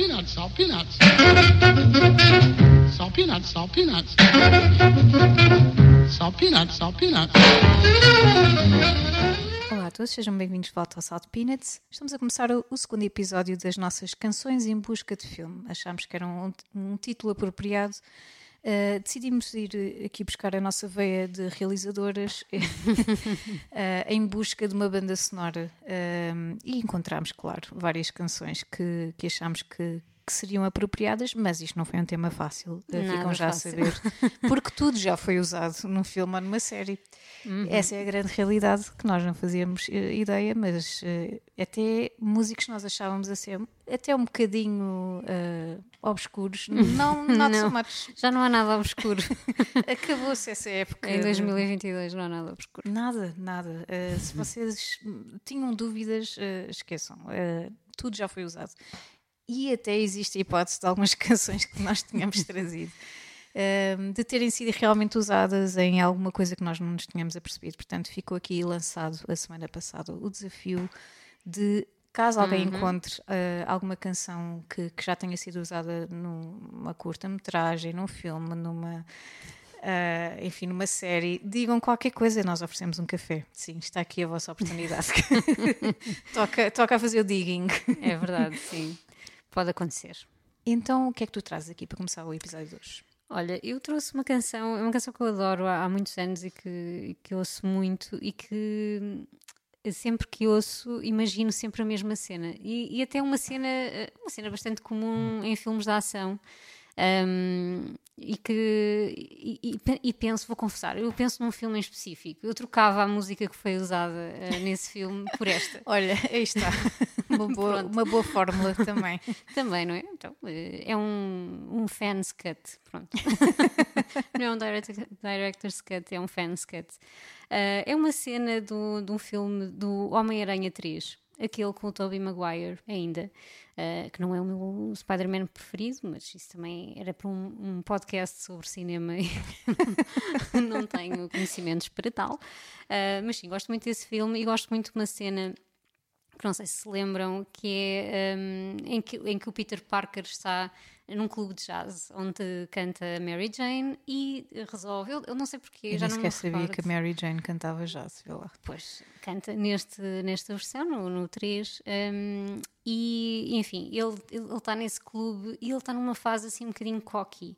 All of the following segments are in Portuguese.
peanuts, salt peanuts. Salt peanuts, salt peanuts. Salt peanuts, salt peanuts. Olá a todos, sejam bem-vindos de volta ao Salt Peanuts. Estamos a começar o, segundo episódio das nossas canções em busca de filme. Achámos que era um, um título apropriado. Uh, decidimos ir eh, aqui buscar a nossa veia de realizadoras uh, em busca de uma banda sonora uh, e encontramos, claro, várias canções que, que achámos que, que seriam apropriadas, mas isto não foi um tema fácil, Nada ficam já fácil. a saber, porque tudo já foi usado num filme ou numa série. Essa é a grande realidade que nós não fazíamos eh, ideia, mas eh, até músicos nós achávamos a ser até um bocadinho eh, obscuros, não, not so Não. much. Já não há nada obscuro. Acabou-se essa época. em 2022 não há nada obscuro. Nada, nada. Uh, se vocês tinham dúvidas, uh, esqueçam. Uh, tudo já foi usado. E até existe a hipótese de algumas canções que nós tínhamos trazido um, de terem sido realmente usadas em alguma coisa que nós não nos tínhamos apercebido. Portanto, ficou aqui lançado a semana passada o desafio de. Caso alguém encontre uh, alguma canção que, que já tenha sido usada numa curta-metragem, num filme, numa, Uh, enfim, numa série, digam qualquer coisa, nós oferecemos um café. Sim, está aqui a vossa oportunidade. toca, toca a fazer o digging. É verdade, sim. Pode acontecer. Então, o que é que tu trazes aqui para começar o episódio de hoje? Olha, eu trouxe uma canção, é uma canção que eu adoro há, há muitos anos e que, que ouço muito e que hum, sempre que ouço imagino sempre a mesma cena e, e até uma cena, eh, uma cena bastante comum em filmes de ação. Hum, e que e, e pe- penso, vou confessar, eu penso num filme em específico. Eu trocava a música que foi usada eh, nesse filme por esta. Olha, aí está. Uma boa, uma boa fórmula também. Também, não é? Então, eh, é um, um fans cut, pronto. não é um direct, director's cut, é um fans cut. Eh, é uma cena do, de um filme do Homem-Aranha 3, aquele com o Tobey Maguire ainda, eh, que não é o meu Spider-Man preferido, mas isso também era para um, um podcast sobre cinema e não tenho conhecimentos para tal. Eh, mas sim, gosto muito desse filme e gosto muito de uma cena que não sei se se lembram, que é hum, em, que, em que o Peter Parker está num clube de jazz onde canta Mary Jane e resolve. Eu, eu não sei porquê, Eu já nem sequer sabia que a Mary Jane cantava jazz, vê lá. Pois, canta neste, nesta versão, no, no 3. hum, e, enfim, ele está nesse clube e ele está numa fase assim um bocadinho cocky.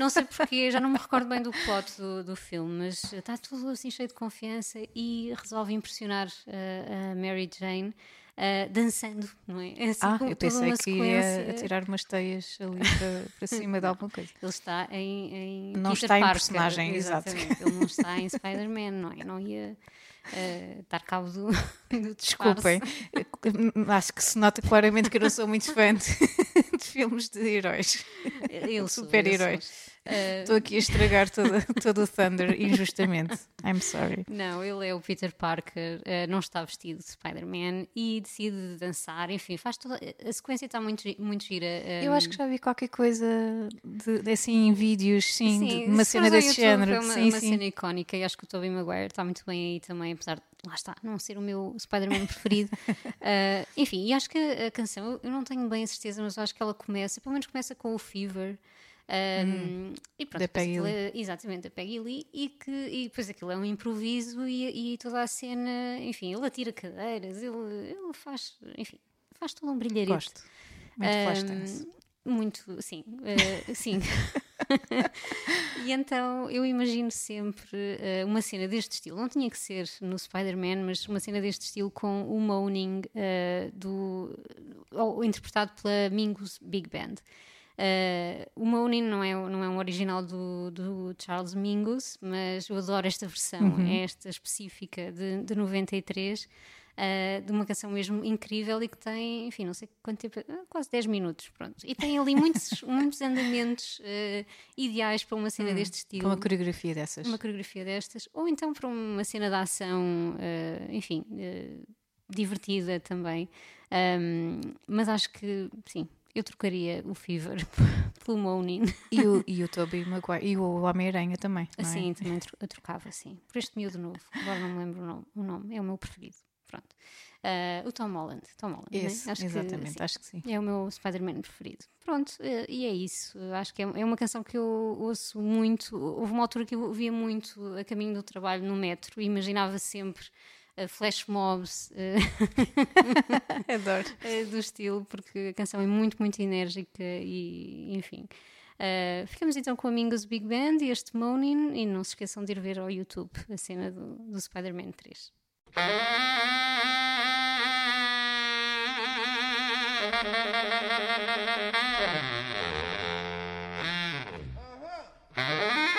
Não sei porquê, já não me recordo bem do plot do, do filme, mas está tudo assim cheio de confiança e resolve impressionar eh, a Mary Jane eh, dançando, não é? É assim Ah, eu pensei que ia atirar umas teias ali para, para cima de alguma coisa. Ele está em, em Não Peter está em Parker, personagem, exato. Ele não está em Spider-Man, não é? Não ia eh, dar cabo do, do Desculpem, acho que se nota claramente que eu não sou muito fã de, de filmes de heróis. Eu Super-heróis. Eh, Estou aqui a estragar todo, todo o Thunder injustamente. I'm sorry. não, ele é o Peter Parker, eh, não está vestido de Spider-Man e decide dançar, enfim, faz toda. A sequência está muito, muito gira. eh, Eu acho que já vi qualquer coisa de, de- assim em vídeos, sim, de Sim, uma se cena desse YouTube, género. É uma, sim, uma sim. cena icónica e acho que o Tobey Maguire está muito bem aí também, apesar de, lá está, não ser o meu Spider-Man preferido. Ah, enfim, e acho que a, canção, eu não tenho bem a certeza, mas acho que ela começa, pelo menos começa com o Fever. Ah, e pronto, Hum. da Peggy aquilo é- exatamente, da Peggy Lee, e, que, e depois aquilo é um improviso e, e toda a cena, enfim, ele atira cadeiras, ele, ele faz, enfim, faz todo um brilharete. Gosto. Muito Flashdance. Muito, sim, eh, sim. e então eu imagino sempre eh, uma cena deste estilo. Não tinha que ser no Spider-Man, mas uma cena deste estilo com o moaning eh, do, ou interpretado pela Mingus Big Band. Eh, o Moaning não é, não é um original do, do Charles Mingus, mas eu adoro esta versão, é esta específica de, de 93, eh, de uma canção mesmo incrível e que tem, enfim, não sei quanto tempo, eh, quase 10 minutos, pronto. E tem ali muitos, muitos andamentos eh, ideais para uma cena deste estilo Com uma coreografia dessas. uma coreografia destas, ou então para uma cena de ação, eh, enfim, divertida também. Ahm, mas acho que, sim, eu trocaria o Fever pelo Moaning. E o, e o Tobey Maguire. E o Homem-Aranha também. é? Assim, também tro- eu trocava, sim. Por este miúdo novo, agora não me lembro o nome, o nome, é o meu preferido. Pronto. Uh, o Tom Holland. Tom Holland né? Esse, acho exatamente, que, acho que sim. É o meu Spider-Man preferido. Pronto, uh, e é isso. Acho que é, é, uma canção que eu ouço muito. Houve uma altura que eu ouvia muito a caminho do trabalho no metro e imaginava sempre eh, flash mobs eh, Adoro. Eh, do estilo, porque a canção é muito, muito enérgica e enfim. Uh, ficamos então com Amigos Big Band e este Moaning e não se esqueçam de ir ver ao YouTube a cena do, do Spider-Man 3. Uh -huh.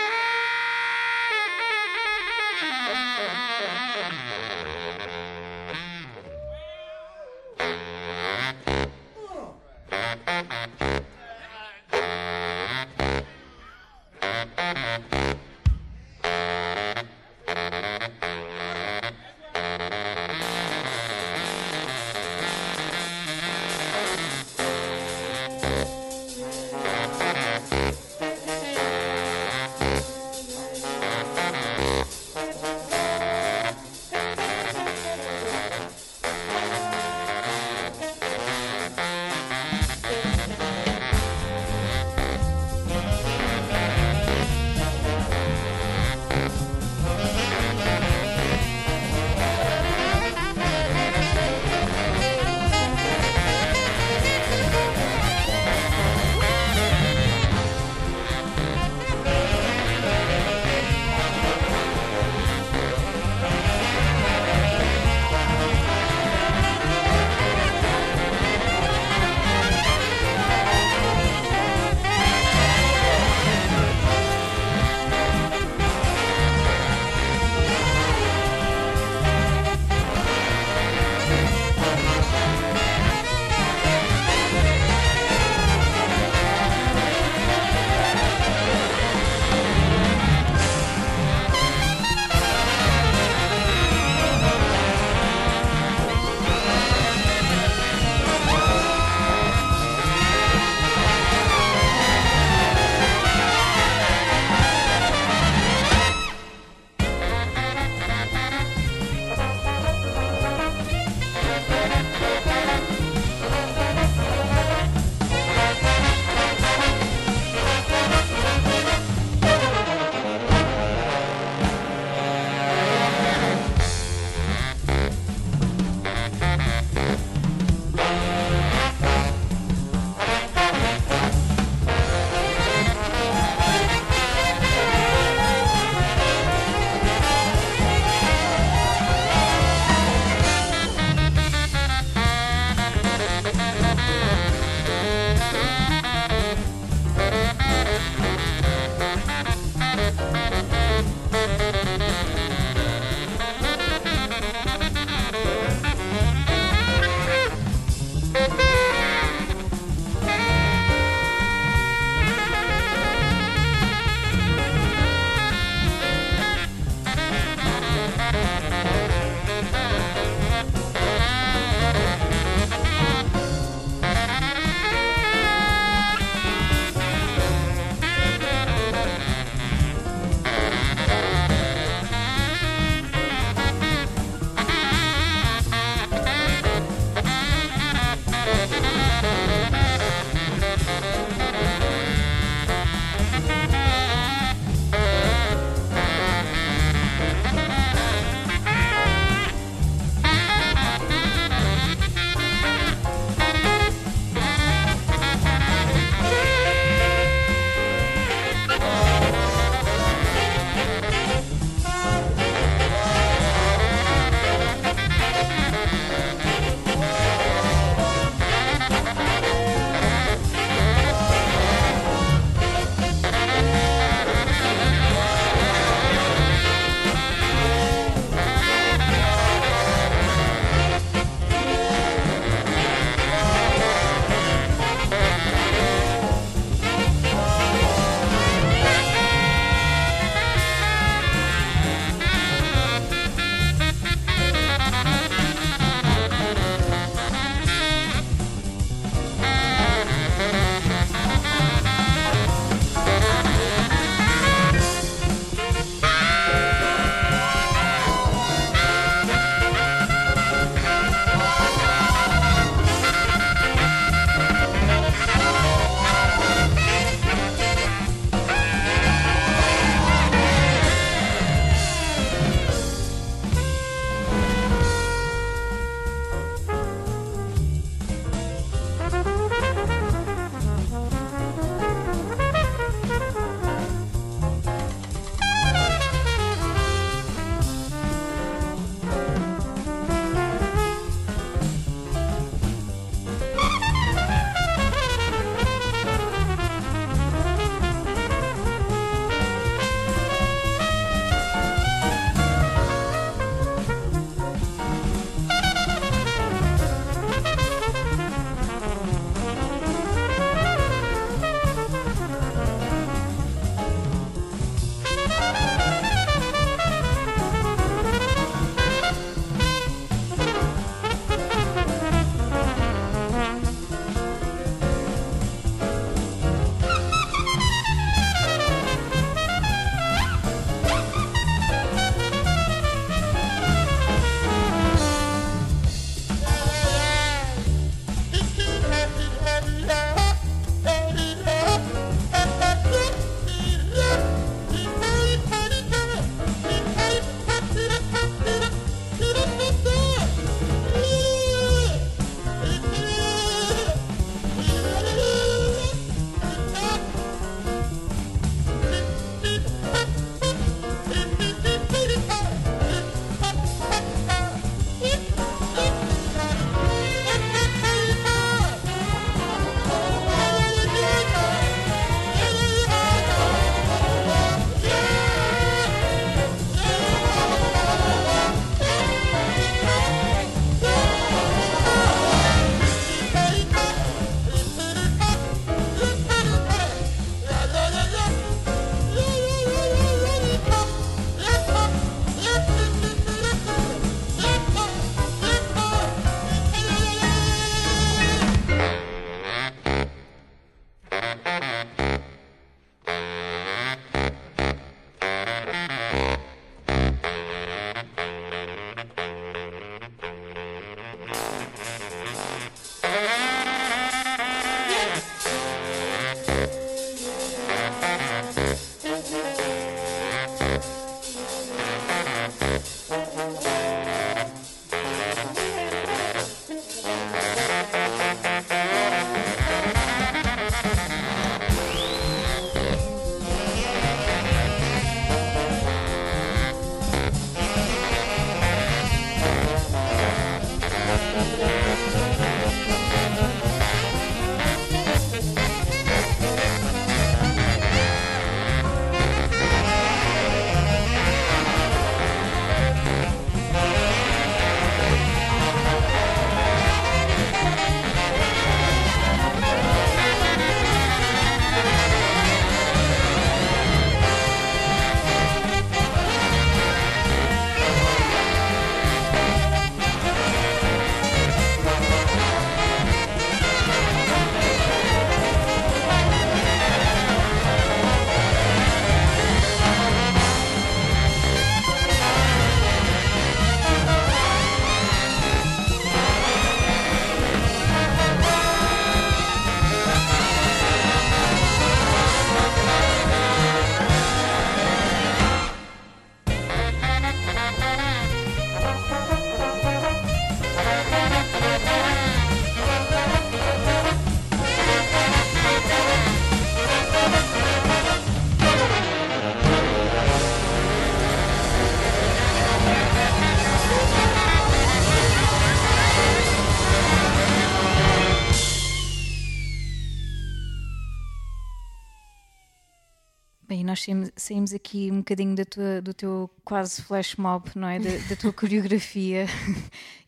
Saímos, saímos aqui um bocadinho da tua, do teu quase flash mob, não é? Da, da tua coreografia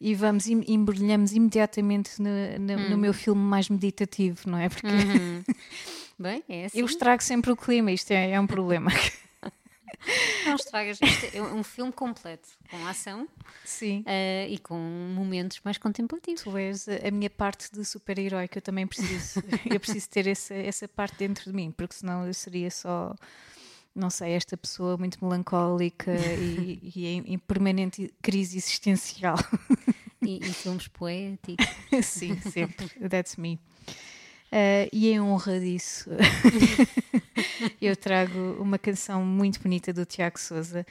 e vamos em- embrulhamos imediatamente no, no- no meu filme mais meditativo, não é? Porque Uhum. Bem, é assim. eu estrago sempre o clima, isto é, é um problema. Não estragas. Isto é um filme completo, com ação Sim. eh, e com momentos mais contemplativos. Tu és a a minha parte de super-herói que eu também preciso. eu preciso ter essa, essa parte dentro de mim, porque senão eu seria só, não sei, esta pessoa muito melancólica e, e em, em permanente crise existencial. E, e filmes poéticos. Sim, sempre. That's me. Uh, e em honra disso, eu trago uma canção muito bonita do Tiago Souza,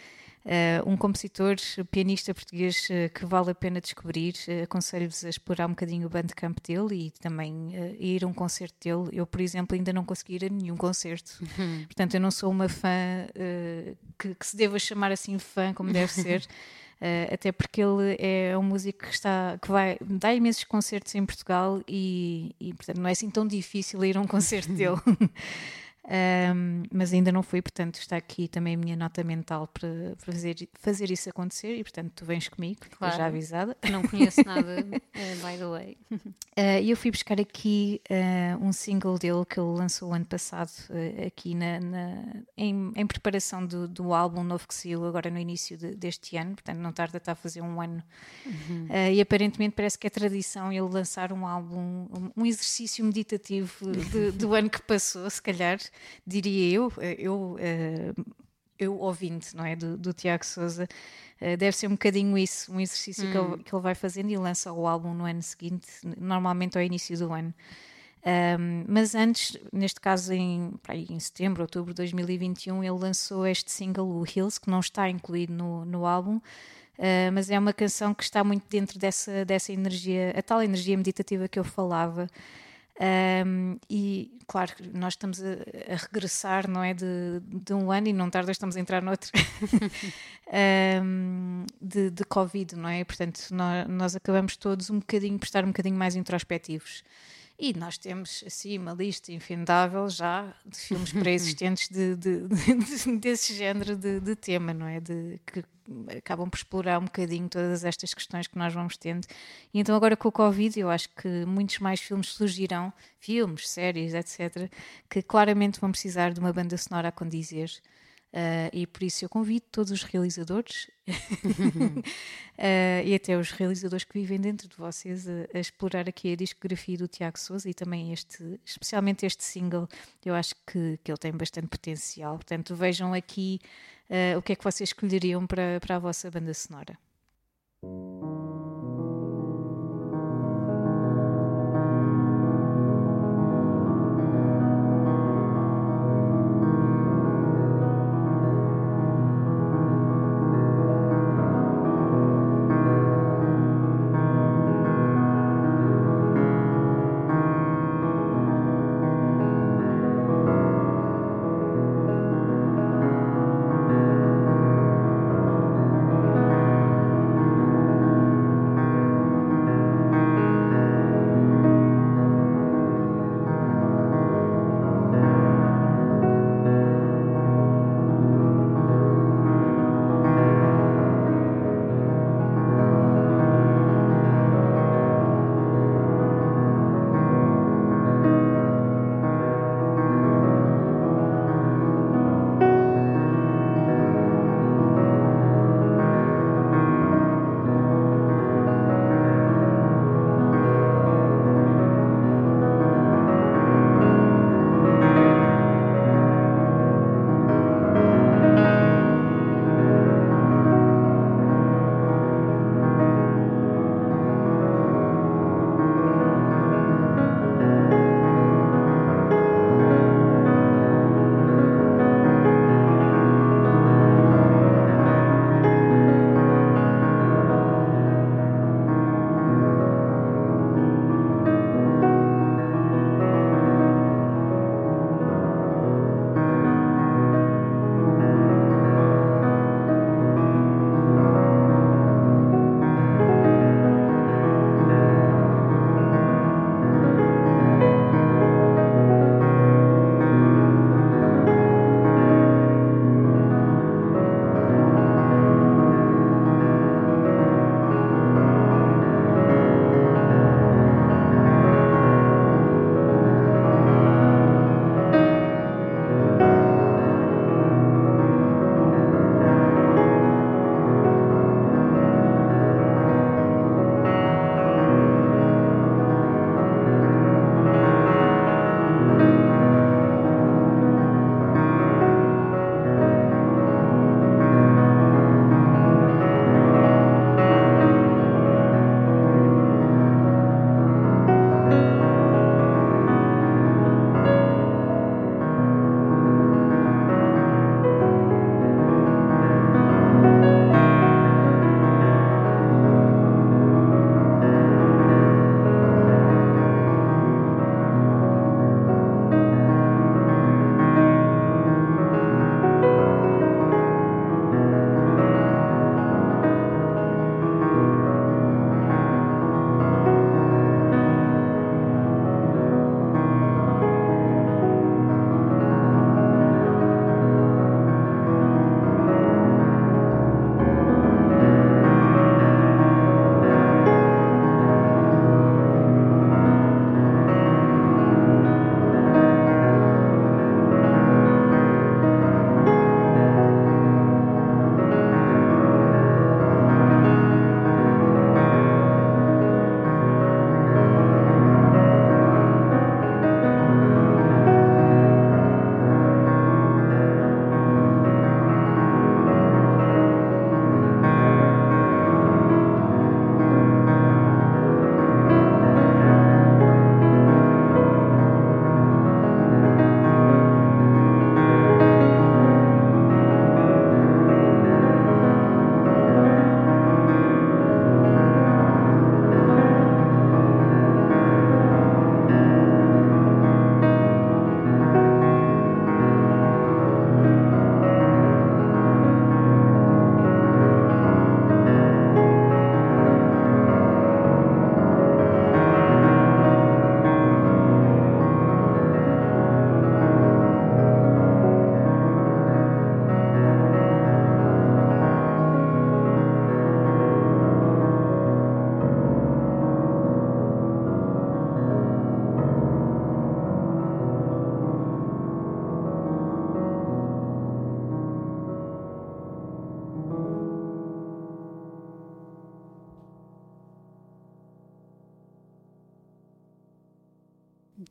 uh, um compositor, pianista português uh, que vale a pena descobrir. Uh, Aconselho-vos a explorar um bocadinho o bandcamp dele e também ir a um concerto dele. Eu, por exemplo, ainda não consegui ir a nenhum concerto, portanto, eu não sou uma fã que, que se deva chamar assim fã, como deve ser. Uh, até porque ele é um músico que está que vai dá imensos concertos em Portugal e, e, portanto não é assim tão difícil ir a um concerto dele Um, mas ainda não fui, portanto está aqui também a minha nota mental para, para fazer, fazer isso acontecer e portanto tu vens comigo, Claro. já avisada não conheço nada, eh, by the way. Uh, E eu fui buscar aqui uh, um single dele que ele lançou o ano passado, uh, aqui na, na- em, em preparação do, do álbum novo que saiu agora no início de- deste ano, portanto não tarda está a fazer um ano. Uh, e aparentemente parece que é tradição ele lançar um álbum, um, um exercício meditativo de- do ano que passou, se calhar, diria eu. Uh, Eu. uh, eu ouvindo, não é? Do, do Tiago Souza, uh, deve ser um bocadinho isso, um exercício que, ele, que ele vai fazendo e lança o álbum no ano seguinte, normalmente ao início do ano. Um, mas antes, neste caso em, aí em setembro, outubro de 2021, ele lançou este single, o Hills, que não está incluído no, no álbum, uh, mas é uma canção que está muito dentro dessa, dessa energia, a tal energia meditativa que eu falava. Um, e claro, nós estamos a, a regressar, não é? De, de um ano e não tarda, estamos a entrar noutro um, de, de Covid, não é? Portanto, nós, nós acabamos todos um bocadinho por estar um bocadinho mais introspectivos. E nós temos assim uma lista infindável já de filmes pré-existentes de, de- de- desse género de, tema, não é? De, que acabam por explorar um bocadinho todas estas questões que nós vamos tendo. E então agora com o Covid eu acho que muitos mais filmes surgirão, filmes, séries, etc., que claramente vão precisar de uma banda sonora a condizer. Uh, e por isso eu convido todos os realizadores uh, e até os realizadores que vivem dentro de vocês a, a explorar aqui a discografia do Tiago Souza e também este, especialmente este single, eu acho que, que ele tem bastante potencial. Portanto, vejam aqui uh, o que é que vocês escolheriam para, para a vossa banda sonora.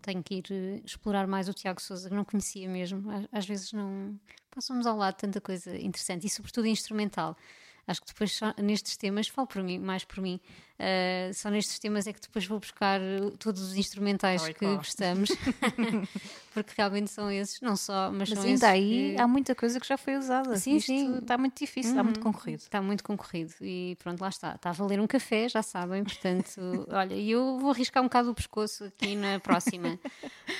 Tenho que ir uh, explorar mais o Tiago Souza, que não conhecia mesmo. Às, vezes não passamos ao lado tanta coisa interessante e, sobretudo, instrumental. Acho que depois só nestes temas, falo por mim, mais por mim, uh, só nestes temas é que depois vou buscar todos os instrumentais que qual. gostamos, porque realmente são esses, não só, mas, mas são ainda aí que... há muita coisa que já foi usada. Sim, Isto sim. Está muito difícil, uhum. está muito concorrido. Está muito concorrido e pronto, lá está. Está a valer um café, já sabem, portanto, olha, e eu vou arriscar um bocado o pescoço aqui na próxima,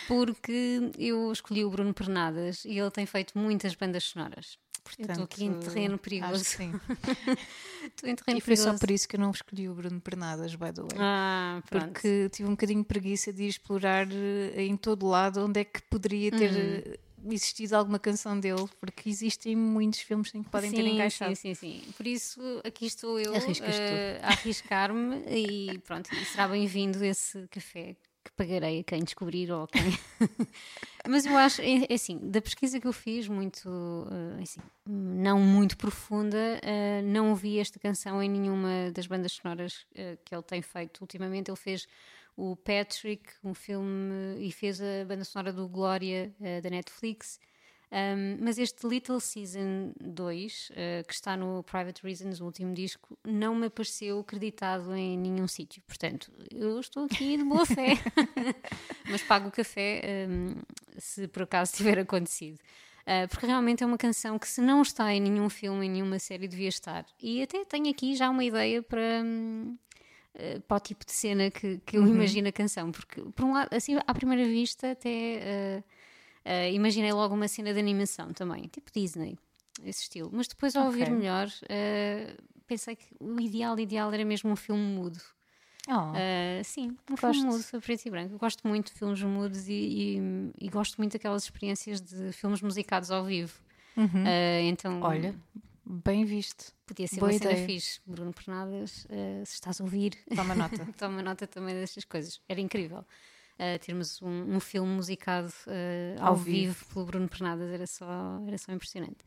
porque eu escolhi o Bruno Pernadas e ele tem feito muitas bandas sonoras. Portanto, estou aqui em terreno perigoso. sim. estou em terreno e foi perigoso. só por isso que eu não escolhi o Bruno Pernadas, by the way. Ah, pronto. Porque tive um bocadinho de preguiça de ir explorar eh, em todo lado onde é que poderia ter uhum. existido alguma canção dele, porque existem muitos filmes em que podem sim, ter encaixado. Sim, sim, sim. Por isso, aqui estou eu uh, uh, a arriscar-me e pronto, e será bem-vindo esse café que pagarei a quem descobrir ou a quem. Mas eu acho, é, é, assim, da pesquisa que eu fiz, muito, uh, assim, não muito profunda, uh, não ouvi esta canção em nenhuma das bandas sonoras uh, que ele tem feito ultimamente. Ele fez o Patrick, um filme, e fez a banda sonora do Glória da Netflix. Um, mas este Little Season 2, uh, que está no Private Reasons, o último disco, não me apareceu acreditado em nenhum sítio. Portanto, eu estou aqui de boa fé, mas pago o café um, se por acaso tiver acontecido. Uh, porque realmente é uma canção que, se não está em nenhum filme, em nenhuma série, devia estar. E até tenho aqui já uma ideia para. Um, Uh, para o tipo de cena que, que eu uhum. imagino a canção, porque por um lado, assim, à primeira vista, até uh, Uh, imaginei logo uma cena de animação também, tipo Disney, esse estilo. Mas depois, ao okay. ouvir melhor, uh, pensei que o ideal, ideal era mesmo um filme mudo. Oh, uh, sim, um gosto. filme mudo, preto e branco. Eu gosto muito de filmes mudos e, e, e, gosto muito daquelas experiências de filmes musicados ao vivo. Uhum. Uh, então, Olha, bem visto. Podia ser Boa uma ideia. cena fixe. Bruno Pernadas, se estás a ouvir, toma nota. toma nota também destas coisas. Era incrível uh, termos um, um, filme musicado uh, ao, ao vivo. vivo. pelo Bruno Pernadas era só, era só impressionante.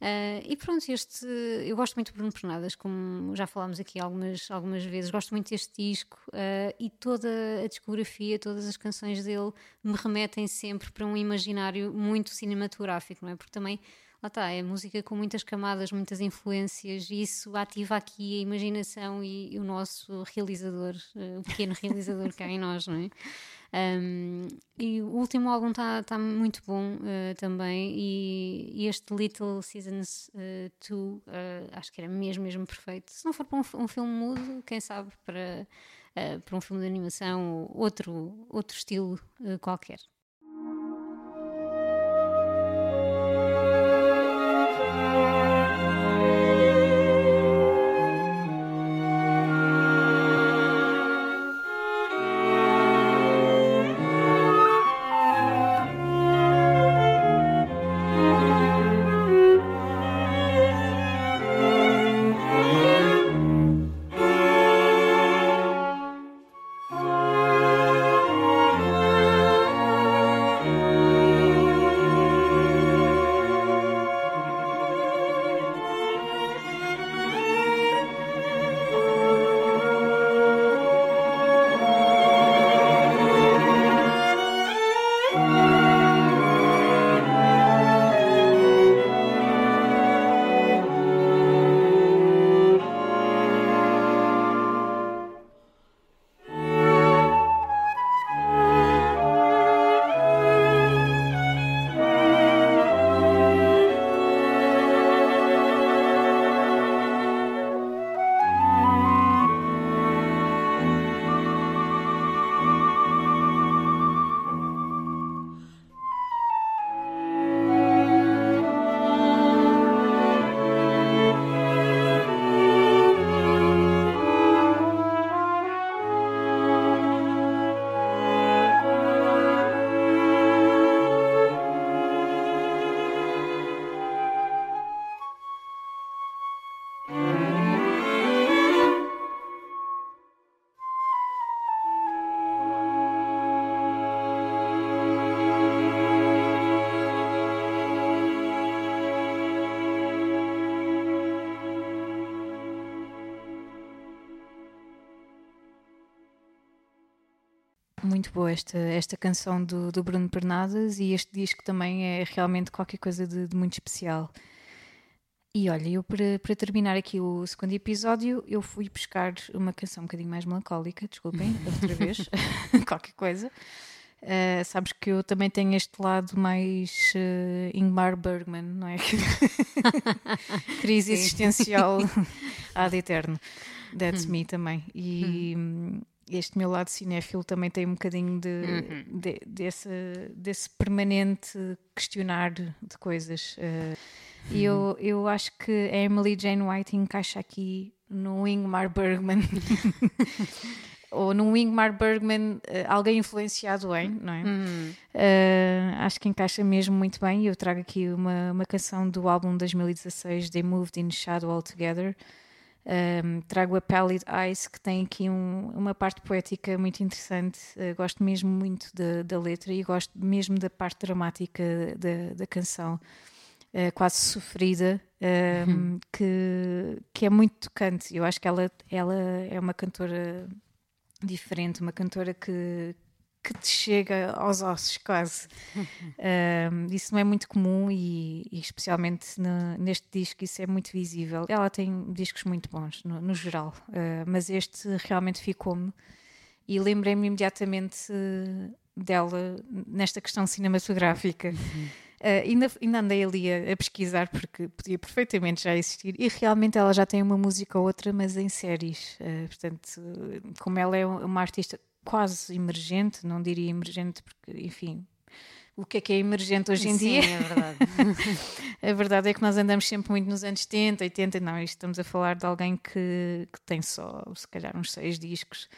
Uh, e pronto, este, eu gosto muito de Bruno Pernadas, como já falámos aqui algumas, algumas vezes, gosto muito deste disco uh, e toda a discografia, todas as canções dele me remetem sempre para um imaginário muito cinematográfico, não é? Porque também, lá está, é música com muitas camadas, muitas influências e isso ativa aqui a imaginação e, e o nosso realizador, uh, o pequeno realizador que há em nós, não é? Um, e o último álbum está tá muito bom uh, também. E, e, este Little Seasons 2 uh, uh, acho que era mesmo, mesmo perfeito. Se não for para um, um filme mudo, quem sabe para, para um filme de animação ou outro, outro estilo qualquer. Muito boa esta, esta canção do, do Bruno Pernadas e este disco também é realmente qualquer coisa de, de muito especial. E olha, eu para, para terminar aqui o segundo episódio, eu fui buscar uma canção um bocadinho mais melancólica, desculpem, outra vez, qualquer coisa. Uh, sabes que eu também tenho este lado mais uh, Ingmar Bergman, não é? Crise existencial ad eterno. That's hum. me também. E hum. Este meu lado cinéfilo também tem um bocadinho de, uhum. de, desse, desse permanente questionar de coisas. Uh, e eu, eu acho que a Emily Jane White encaixa aqui no Ingmar Bergman. ou num Ingmar Bergman, eh, alguém influenciado em, não é? Uhum. Uh, acho que encaixa mesmo muito bem. Eu trago aqui uma, uma canção do álbum 2016, They Moved in Shadow Altogether. Um, trago a Pallid Eyes, que tem aqui um, uma parte poética muito interessante. Uh, gosto mesmo muito da, da, letra e gosto mesmo da parte dramática da, da canção, uh, quase sofrida, ehm, uhum. que, que é muito tocante. Eu acho que ela, ela é uma cantora diferente, uma cantora que, que te chega aos ossos quase. um, isso não é muito comum e, e especialmente neste disco isso é muito visível. Ela tem discos muito bons no, no geral, uh, mas este realmente ficou-me e lembrei-me imediatamente dela nesta questão cinematográfica. Uhum. Uh, ainda, ainda andei ali a, a, pesquisar porque podia perfeitamente já existir e realmente ela já tem uma música ou outra, mas em séries. Uh, portanto, como ela é uma artista quase emergente, não diria emergente porque, enfim, o que é que é emergente hoje em Sim, dia. é verdade. a verdade é que nós andamos sempre muito nos anos 70, 80, não, estamos a falar de alguém que, que tem só, se calhar, uns seis discos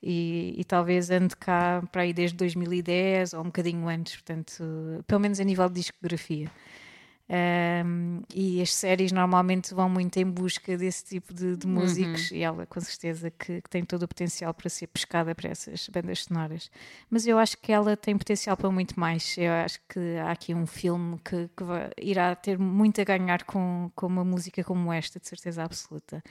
e, e, talvez ande cá para aí desde 2010 ou um bocadinho antes, portanto, pelo menos a nível de discografia. Um, e as séries normalmente vão muito em busca desse tipo de, de músicos uhum. e ela com certeza que, que, tem todo o potencial para ser pescada para essas bandas sonoras. Mas eu acho que ela tem potencial para muito mais. Eu acho que há aqui um filme que, que vai, irá ter muito a ganhar com, com uma música como esta de certeza absoluta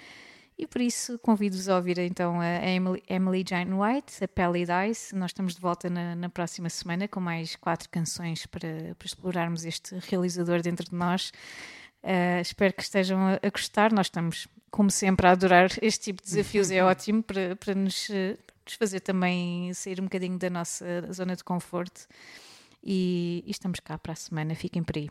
e por isso convido-vos a ouvir então a Emily, Emily Jane White, a Pally Dice. Nós estamos de volta na, na, próxima semana com mais quatro canções para, para explorarmos este realizador dentro de nós. Uh, espero que estejam a, a, gostar. Nós estamos, como sempre, a adorar este tipo de desafios. É ótimo para, para nos, nos fazer também sair um bocadinho da nossa zona de conforto. E, e estamos cá para a semana. Fiquem por aí.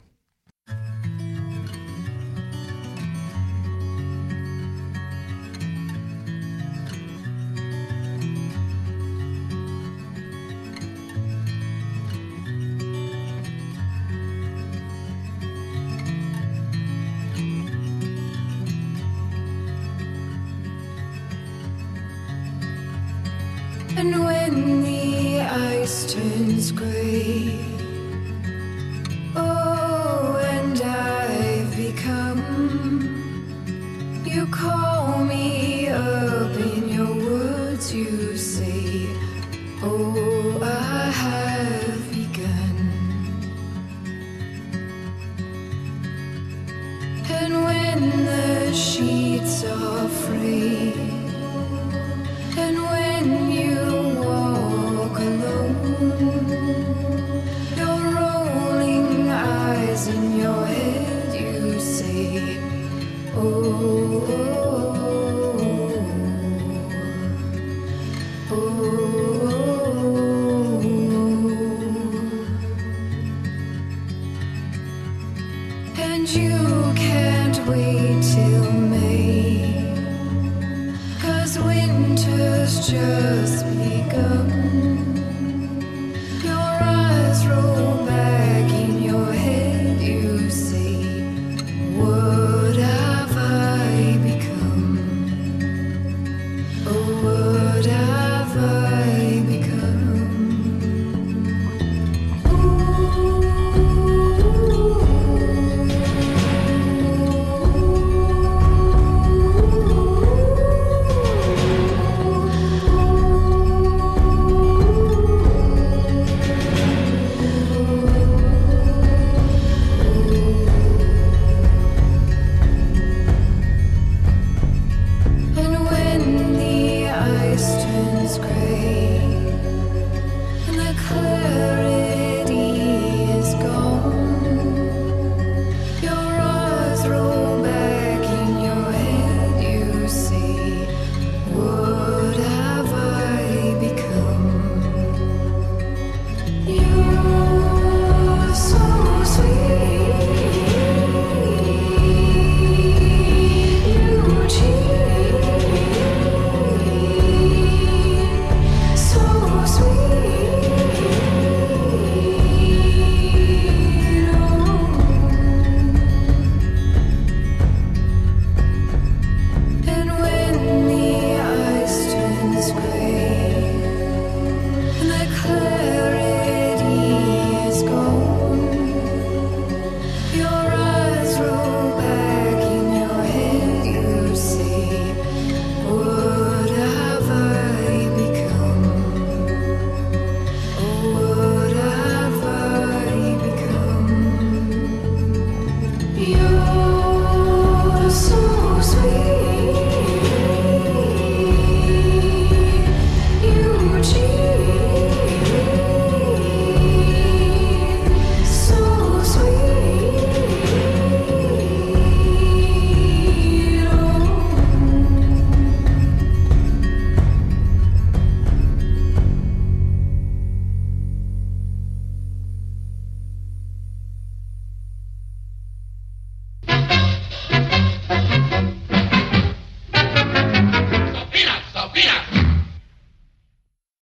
The turns gray, oh, and I've become, you call me up in your words, you say, oh, I have begun. And when the sheets are free. Ooh.